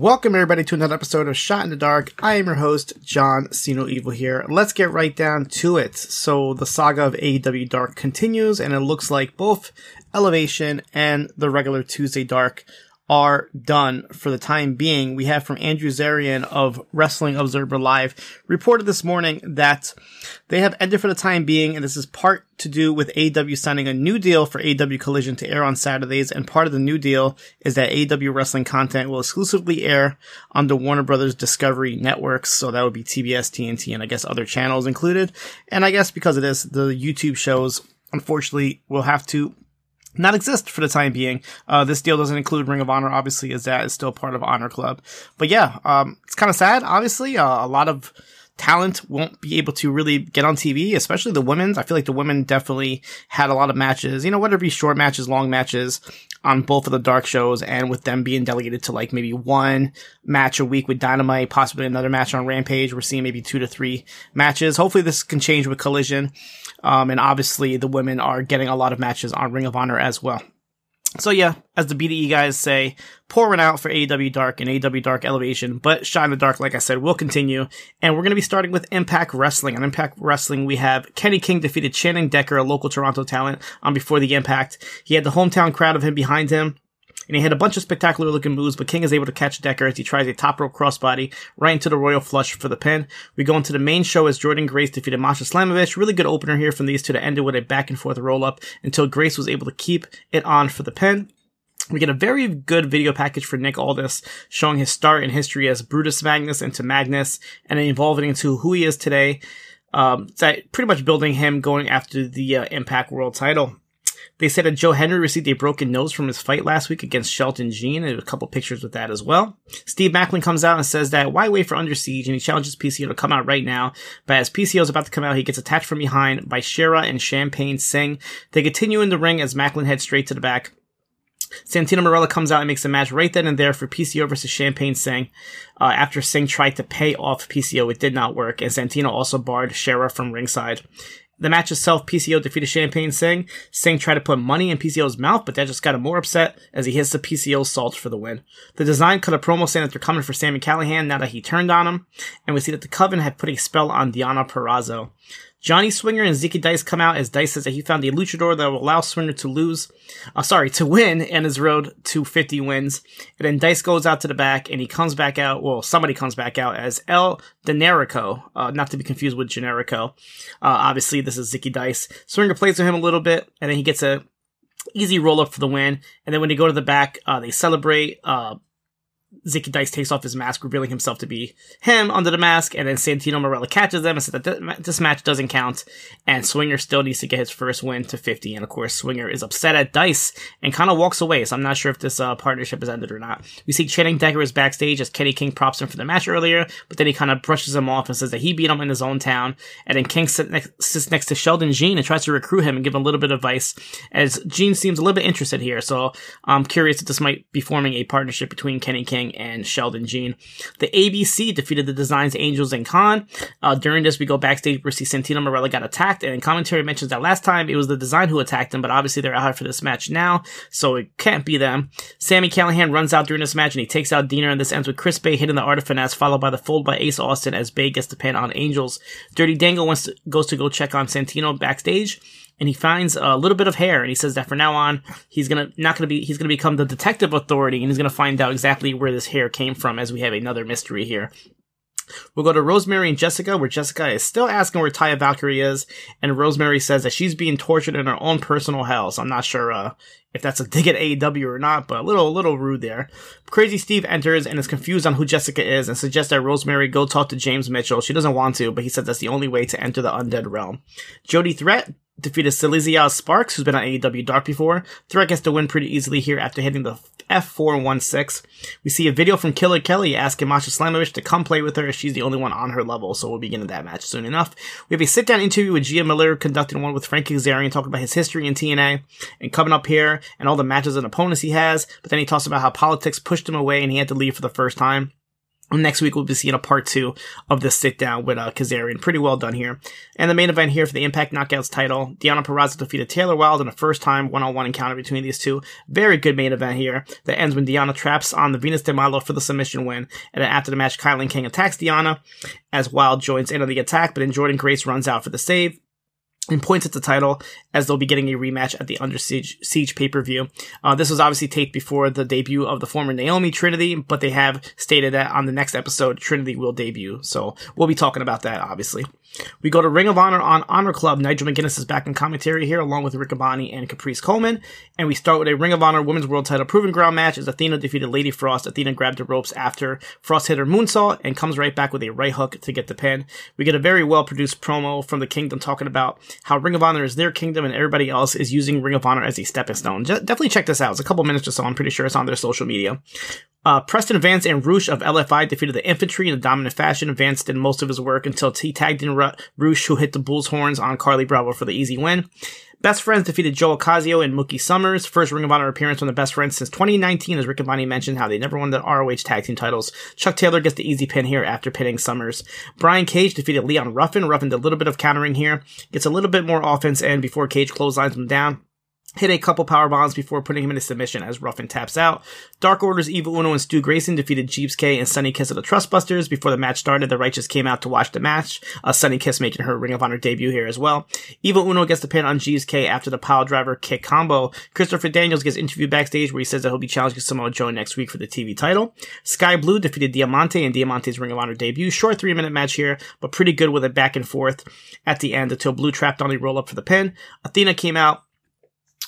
Welcome everybody to another episode of Shot in the Dark. I am your host, John Siino Evil here. Let's get right down to it. So the saga of AEW Dark continues and it looks like both Elevation and the regular Tuesday Dark are done for the time being. We have from Andrew Zarian of Wrestling Observer Live reported this morning that they have ended for the time being, and this is part to do with AEW signing a new deal for AEW Collision to air on Saturdays, and part of the new deal is that AEW wrestling content will exclusively air on the Warner Brothers Discovery networks, so that would be TBS, TNT, and I guess other channels included. And I guess because of this, the YouTube shows unfortunately will have to not exist for the time being. Uh, this deal doesn't include Ring of Honor, obviously, as that is still part of Honor Club. But yeah, um, it's kind of sad, obviously. Uh, a lot of talent won't be able to really get on TV, especially the women's. I feel like the women definitely had a lot of matches, you know, whether it be short matches, long matches on both of the dark shows and with them being delegated to like maybe one match a week with Dynamite, possibly another match on Rampage. We're seeing maybe two to three matches. Hopefully this can change with Collision. Um, and obviously the women are getting a lot of matches on Ring of Honor as well. So yeah, as the BDE guys say, pouring out for AEW Dark and AEW Dark Elevation, but Shine in the Dark, like I said, will continue. And we're going to be starting with Impact Wrestling. On Impact Wrestling, we have Kenny King defeated Channing Decker, a local Toronto talent, on Before the Impact. He had the hometown crowd of him behind him and he had a bunch of spectacular looking moves, but King is able to catch Decker as he tries a top rope crossbody right into the Royal Flush for the pin. We go into the main show as Jordynne Grace defeated Masha Slamovich. Really good opener here from these two that ended with a back and forth roll up until Grace was able to keep it on for the pin. We get a very good video package for Nick Aldis, showing his start in history as Brutus Magnus into Magnus, and evolving into who he is today. Um, pretty much building him going after the uh, Impact World title. They said that Joe Hendry received a broken nose from his fight last week against Sheldon Jean, and a couple pictures with that as well. Steve Maclin comes out and says that why wait for Under Siege, and he challenges PCO to come out right now. But as PCO is about to come out, he gets attacked from behind by Shera and Champagne Singh. They continue in the ring as Maclin heads straight to the back. Santino Marella comes out and makes a match right then and there for PCO versus Champagne Singh. Uh, after Singh tried to pay off PCO, it did not work, and Santino also barred Shera from ringside. The match itself, PCO defeated Champagne Singh. Singh tried to put money in PCO's mouth, but that just got him more upset as he hits the PCO salt for the win. The design cut a promo saying that they're coming for Sami Callihan now that he turned on him, and we see that the Coven had put a spell on Deonna Purrazzo. Johnny Swinger and Zicky Dice come out as Dice says that he found a luchador that will allow Swinger to lose, uh, sorry, to win and his road to 50 wins. And then Dice goes out to the back and he comes back out, well, somebody comes back out as El Dinerico, uh, not to be confused with Generico. Uh, obviously this is Zicky Dice. Swinger plays with him a little bit and then he gets a easy roll up for the win. And then when they go to the back, uh, they celebrate, uh, Zicky Dice takes off his mask, revealing himself to be him under the mask, and then Santino Marella catches them and says that this match doesn't count, and Swinger still needs to get his first win to 50, and of course Swinger is upset at Dice and kind of walks away, so I'm not sure if this uh, partnership has ended or not. We see Channing Decker is backstage as Kenny King props him for the match earlier, but then he kind of brushes him off and says that he beat him in his own town, and then King sits next, sits next to Sheldon Jean and tries to recruit him and give him a little bit of advice, as Jean seems a little bit interested here, so I'm curious if this might be forming a partnership between Kenny King and Sheldon Jean. The ABC defeated the Designs Angels and Kon. Uh, during this, we go backstage where see Santino Marella got attacked, and commentary mentions that last time it was the Design who attacked him, but obviously they're out for this match now, so it can't be them. Sami Callihan runs out during this match and he takes out Deaner, and this ends with Chris Bey hitting the Art of Finesse, followed by the fold by Ace Austin as Bey gets the pin on Angels. Dirty Dango to, goes to go check on Santino backstage and he finds a little bit of hair and he says that from now on he's gonna not gonna be he's gonna become the detective authority and he's gonna find out exactly where this hair came from as we have another mystery here. We'll go to Rosemary and Jessica, where Jessica is still asking where Taya Valkyrie is, and Rosemary says that she's being tortured in her own personal hell. So I'm not sure uh, if that's a dig at AEW or not, but a little, a little rude there. Crazy Steve enters and is confused on who Jessica is, and suggests that Rosemary go talk to James Mitchell. She doesn't want to, but he says that's the only way to enter the undead realm. Jody Threat defeated Silesia Sparks, who's been on AEW Dark before. Threat gets the win pretty easily here after hitting the F416. We see a video from Killer Kelly asking Masha Slamovich to come play with her as she's the only one on her level, so we'll begin that match soon enough. We have a sit down interview with Gia Miller, conducting one with Frank Kazarian, talking about his history in TNA, and coming up here, and all the matches and opponents he has, but then he talks about how politics pushed him away and he had to leave for the first time. Next week, we'll be seeing a part two of the sit down with uh, Kazarian. Pretty well done here. And the main event here for the Impact Knockouts title, Deonna Purrazzo defeated Taylor Wilde in a first time one on one encounter between these two. Very good main event here that ends when Deonna traps on the Venus de Milo for the submission win. And then after the match, Kilynn King attacks Deonna as Wilde joins in on the attack, but then Jordynne Grace runs out for the save and points at the title as they'll be getting a rematch at the Under Siege, Siege pay-per-view. Uh, this was obviously taped before the debut of the former Naomi Trinity, but they have stated that on the next episode, Trinity will debut. So we'll be talking about that, obviously. We go to Ring of Honor on Honor Club. Nigel McGuinness is back in commentary here, along with Riccaboni and Caprice Coleman. And we start with a Ring of Honor Women's World Title Proving Ground match as Athena defeated Lady Frost. Athena grabbed the ropes after Frost hit her moonsault and comes right back with a right hook to get the pin. We get a very well produced promo from the Kingdom talking about how Ring of Honor is their kingdom and everybody else is using Ring of Honor as a stepping stone. definitely check this out. It's a couple minutes or so. I'm pretty sure it's on their social media. Uh, Preston Vance and Rush of LFI defeated the infantry in a dominant fashion. Vance did most of his work until he tagged in Rush, who hit the bull's horns on Carlie Bravo for the easy win. Best Friends defeated Joe Ocasio and Mookie Summers. First Ring of Honor appearance from the Best Friends since 2019, as Riccaboni mentioned how they never won the ROH tag team titles. Chuck Taylor gets the easy pin here after pinning Summers. Brian Cage defeated Leon Ruffin. Ruffin did a little bit of countering here, gets a little bit more offense in before Cage clotheslines him down hit a couple power bombs before putting him in a submission as Ruffin taps out. Dark Order's Evil Uno and Stu Grayson defeated Jeeves Kay and Sunny Kiss of the Trustbusters. Before the match started, the Righteous came out to watch the match. Uh, Sunny Kiss making her Ring of Honor debut here as well. Evil Uno gets the pin on Jeeves Kay after the pile driver kick combo. Christopher Daniels gets interviewed backstage where he says that he'll be challenging Samoa Joe next week for the TV title. Sky Blue defeated Diamante and Diamante's Ring of Honor debut. Short three minute match here, but pretty good with a back and forth at the end until Blue trapped on a roll up for the pin. Athena came out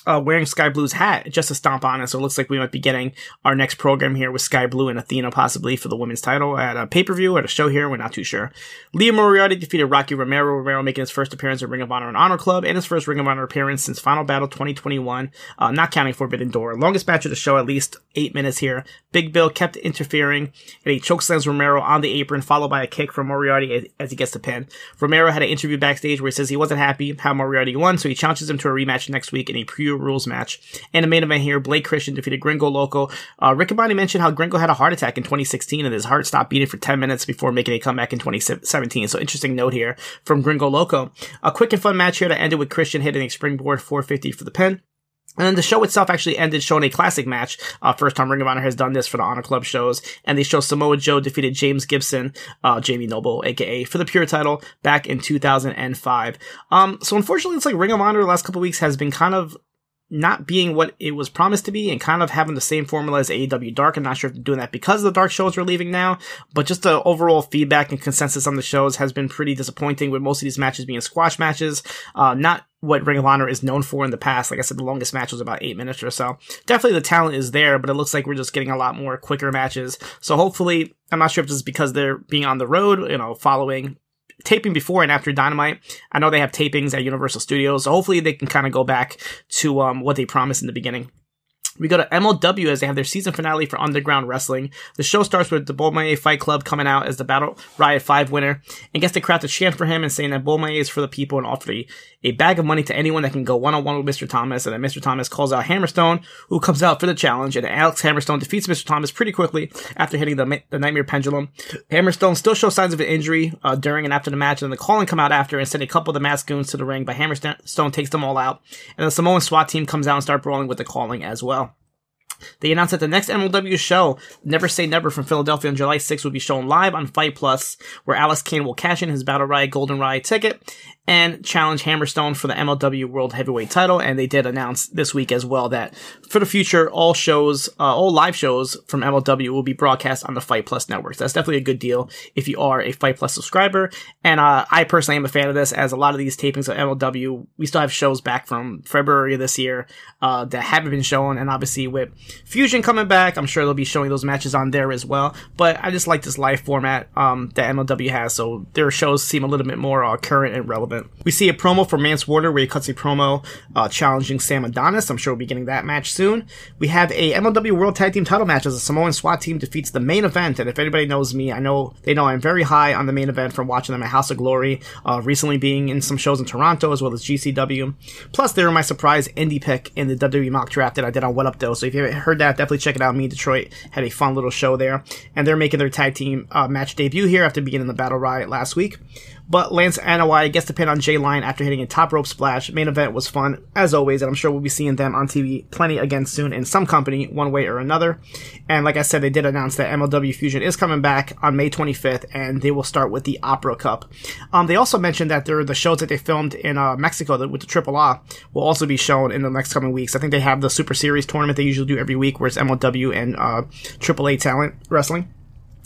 uh, wearing Sky Blue's hat just to stomp on it. So it looks like we might be getting our next program here with Sky Blue and Athena possibly for the women's title at a pay per view at a show here. We're not too sure. Lee Moriarty defeated Rocky Romero. Romero making his first appearance at Ring of Honor and Honor Club and his first Ring of Honor appearance since Final Battle 2021, uh, not counting Forbidden Door. Longest match of the show, at least eight minutes here. Big Bill kept interfering and he chokeslams Romero on the apron, followed by a kick from Moriarty as he gets the pin. Romero had an interview backstage where he says he wasn't happy how Moriarty won, so he challenges him to a rematch next week in a pre rules match. And the main event here, Blake Christian defeated Gringo Loco. Uh, Riccaboni mentioned how Gringo had a heart attack in 2016 and his heart stopped beating for 10 minutes before making a comeback in 2017. So interesting note here from Gringo Loco. A quick and fun match here that ended with Christian hitting a springboard 450 for the pin. And then the show itself actually ended showing a classic match. Uh, first time Ring of Honor has done this for the Honor Club shows. And they show Samoa Joe defeated James Gibson, uh, Jamie Noble, aka, for the pure title back in 2005. Um, so unfortunately, it's like Ring of Honor the last couple weeks has been kind of not being what it was promised to be and kind of having the same formula as AEW Dark. I'm not sure if they're doing that because the Dark shows are leaving now, but just the overall feedback and consensus on the shows has been pretty disappointing with most of these matches being squash matches. Uh, not what Ring of Honor is known for in the past. Like I said, the longest match was about eight minutes or so. Definitely the talent is there, but it looks like we're just getting a lot more quicker matches. So hopefully, I'm not sure if this is because they're being on the road, you know, following taping before and after Dynamite. I know they have tapings at Universal Studios, so hopefully they can kind of go back to um, what they promised in the beginning. We go to MLW as they have their season finale for Underground Wrestling. The show starts with the Bomaye Fight Club coming out as the Battle Riot 5 winner and gets the crowd to chant for him and saying that Bomaye is for the people and offer a bag of money to anyone that can go one on one with Mr. Thomas. And then Mr. Thomas calls out Hammerstone, who comes out for the challenge. And Alex Hammerstone defeats Mr. Thomas pretty quickly after hitting the, the Nightmare Pendulum. Hammerstone still shows signs of an injury uh, during and after the match. And the calling come out after and send a couple of the masked goons to the ring, but Hammerstone takes them all out. And the Samoan SWAT team comes out and start brawling with the calling as well. They announced that the next MLW show, Never Say Never from Philadelphia on July 6th, will be shown live on Fight Plus, where Alex Kane will cash in his Battle Riot Golden Riot ticket and challenge Hammerstone for the MLW World Heavyweight title. And they did announce this week as well that for the future, all shows, uh, all live shows from MLW will be broadcast on the Fight Plus network. That's definitely a good deal if you are a Fight Plus subscriber. And uh, I personally am a fan of this, as a lot of these tapings of MLW, we still have shows back from February of this year uh, that haven't been shown. And obviously with Fusion coming back, I'm sure they'll be showing those matches on there as well. But I just like this live format um, that MLW has, so their shows seem a little bit more uh, current and relevant bit. We see a promo for Mance Warner where he cuts a promo uh, challenging Sam Adonis. I'm sure we'll be getting that match soon. We have a MLW World Tag Team title match as a Samoan SWAT team defeats the Mane Event. And if anybody knows me, I know they know I'm very high on the Mane Event from watching them at House of Glory, uh, recently being in some shows in Toronto as well as GCW. Plus, they were my surprise indie pick in the WWE mock draft that I did on What Up Though. So if you haven't heard that, definitely check it out. Me and Detroit had a fun little show there. And they're making their tag team uh, match debut here after beginning the Battle Riot last week. But Lance Anoa'i gets the pin on Jay Lyon after hitting a top rope splash. Mane Event was fun, as always, and I'm sure we'll be seeing them on TV plenty again soon in some company, one way or another. And like I said, they did announce that MLW Fusion is coming back on May 25th, and they will start with the Opera Cup. Um, they also mentioned that there the shows that they filmed in uh, Mexico with the Triple A will also be shown in the next coming weeks. I think they have the Super Series tournament they usually do every week, where it's MLW and uh, AAA talent wrestling.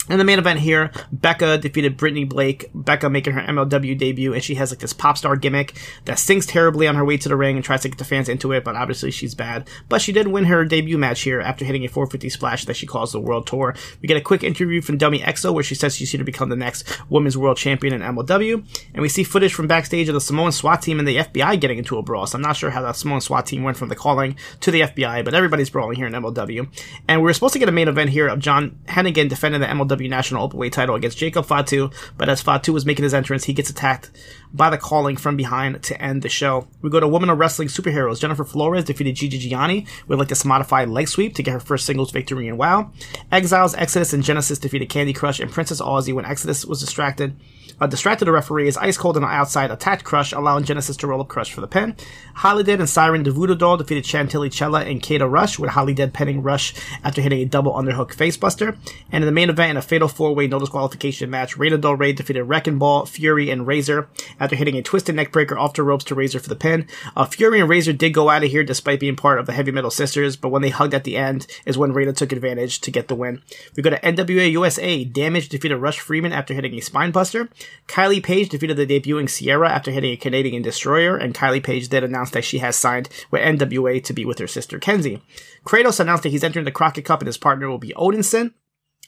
In the main event here, Becca defeated Brittany Blake. Becca making her MLW debut, and she has like this pop star gimmick that sings terribly on her way to the ring and tries to get the fans into it, but obviously she's bad. But she did win her debut match here after hitting a 450 splash that she calls the World Tour. We get a quick interview from Delmi Exo where she says she's here to become the next Women's World Champion in MLW, and we see footage from backstage of the Samoan SWAT team and the FBI getting into a brawl. So I'm not sure how that Samoan SWAT team went from the calling to the FBI, but everybody's brawling here in MLW. And we're supposed to get a main event here of John Hennigan defending the MLW National Openweight title against Jacob Fatu, but as Fatu was making his entrance, he gets attacked by the calling from behind to end the show. We go to Women of Wrestling Superheroes. Jennifer Flores defeated Gigi Gianni with like this modified leg sweep to get her first singles victory in WoW. Exiles, Exodus, and Genesis defeated Candy Crush and Princess Aussie when Exodus was distracted. Uh, distracted the referee is ice cold on the outside, attacked Crush, allowing Genesis to roll up Crush for the pin. Holidead and Siren Voodoo Doll defeated Chantilly Chella and Kata Rush, with Holidead pinning Rush after hitting a double underhook facebuster. And in the main event, a fatal four-way no disqualification match, Reina Del Rey defeated Wrecking Ball, Fury, and Razor after hitting a twisted neckbreaker off the ropes to Razor for the pin. Uh, Fury and Razor did go out of here despite being part of the Heavy Metal Sisters, but when they hugged at the end is when Reina took advantage to get the win. We go to NWA USA. Damage defeated Rush Freeman after hitting a spinebuster. Kylie Paige defeated the debuting Sierra after hitting a Canadian Destroyer, and Kylie Paige did announce that she has signed with NWA to be with her sister Kenzie. Kratos announced that he's entering the Crockett Cup and his partner will be Odinson.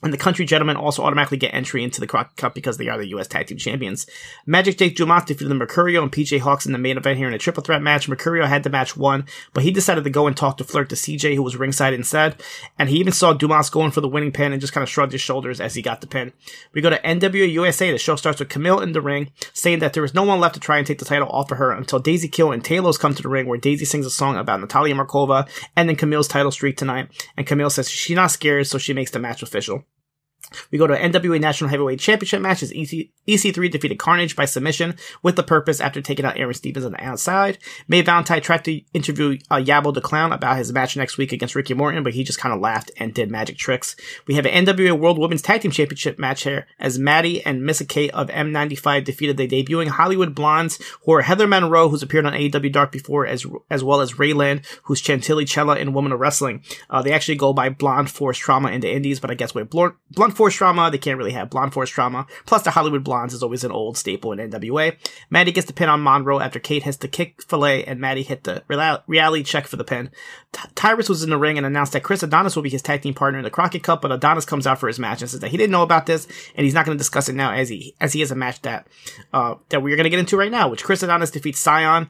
And the country gentlemen also automatically get entry into the Crockett Cup because they are the U.S. Tag Team Champions. Magic Jake Dumas defeated the Mercurio and PJ Hawx in the main event here in a triple threat match. Mercurio had the match won, but he decided to go and talk to flirt to CJ, who was ringside instead. And he even saw Dumas going for the winning pin and just kind of shrugged his shoulders as he got the pin. We go to NWA USA. The show starts with Kamille in the ring, saying that there is no one left to try and take the title off of her until Daisy Kill and Talos come to the ring, where Daisy sings a song about Natalia Markova and then Kamille's title streak tonight. And Kamille says she's not scared, so she makes the match official. We go to NWA National Heavyweight Championship match as EC- EC3 defeated Carnage by submission with the purpose after taking out Aaron Stevens on the outside. May Valentine tried to interview uh, Yabo the Clown about his match next week against Ricky Morton, but he just kind of laughed and did magic tricks. We have an NWA World Women's Tag Team Championship match here as Maddie and Missa Kate of M95 defeated the debuting Hollywood Blondes, who are Heather Monroe, who's appeared on AEW Dark before, as as well as Rayland, who's Chantilly Chella in Woman of Wrestling. Uh, they actually go by Blonde Force Trauma in the Indies, but I guess with Blunt, Blunt Force Trauma, they can't really have Blonde Force Trauma. Plus, the Hollywood Blondes is always an old staple in NWA. Maddie gets the pin on Monroe after Kate hits the kick fillet and Maddie hit the reality check for the pin. Tyrus was in the ring and announced that Chris Adonis will be his tag team partner in the Crockett Cup, but Adonis comes out for his match and says that he didn't know about this and he's not going to discuss it now as he as he has a match that uh, that we're going to get into right now, which Chris Adonis defeats Cyon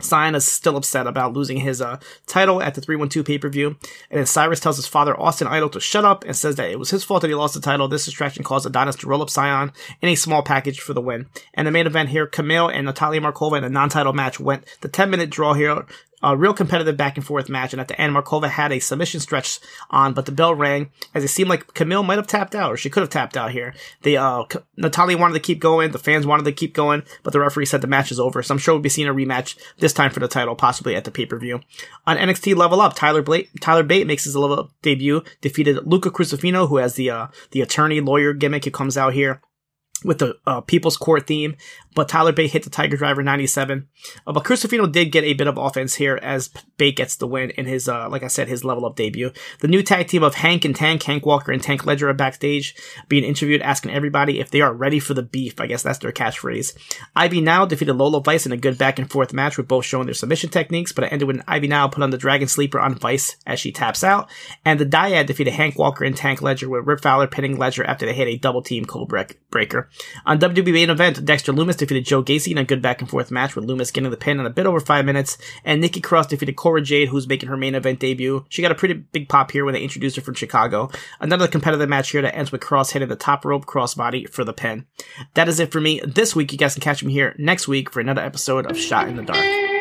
Cyon is still upset about losing his uh, title at the 312 pay-per-view. And then Cyrus tells his father, Austin Idol, to shut up and says that it was his fault that he lost the title. This distraction caused Adonis to roll up Cyon in a small package for the win. And the main event here, Kamille and Natalia Markova in a non-title match went the 10-minute draw here a real competitive back and forth match, and at the end, Markova had a submission stretch on, but the bell rang as it seemed like Kamille might have tapped out, or she could have tapped out here. The uh, Natalia wanted to keep going, the fans wanted to keep going, but the referee said the match is over. So I'm sure we'll be seeing a rematch this time for the title, possibly at the pay per view. On NXT Level Up, Tyler Tyler Bate makes his level up debut, defeated Luca Crusifino, who has the uh, the attorney lawyer gimmick. He comes out here with the uh, People's Court theme, but Tyler Bate hit the Tiger Driver 97. Uh, but Crusifino did get a bit of offense here as Bate gets the win in his, uh, like I said, his level up debut. The new tag team of Hank and Tank, Hank Walker and Tank Ledger are backstage being interviewed, asking everybody if they are ready for the beef. I guess that's their catchphrase. Ivy Nile defeated Lola Vice in a good back and forth match with both showing their submission techniques, but it ended with Ivy Nile put on the Dragon Sleeper on Vice as she taps out. And the Dyad defeated Hank Walker and Tank Ledger with Rip Fowler pinning Ledger after they hit a double team cold breaker. On WWE main event, Dexter Lumis defeated Joe Gacy in a good back and forth match with Lumis getting the pin in a bit over five minutes, and Nikki Cross defeated Cora Jade, who's making her main event debut. She got a pretty big pop here when they introduced her from Chicago. Another competitive match here that ends with Cross hitting the top rope crossbody for the pin. That is it for me this week. You guys can catch me here next week for another episode of Shot in the Dark.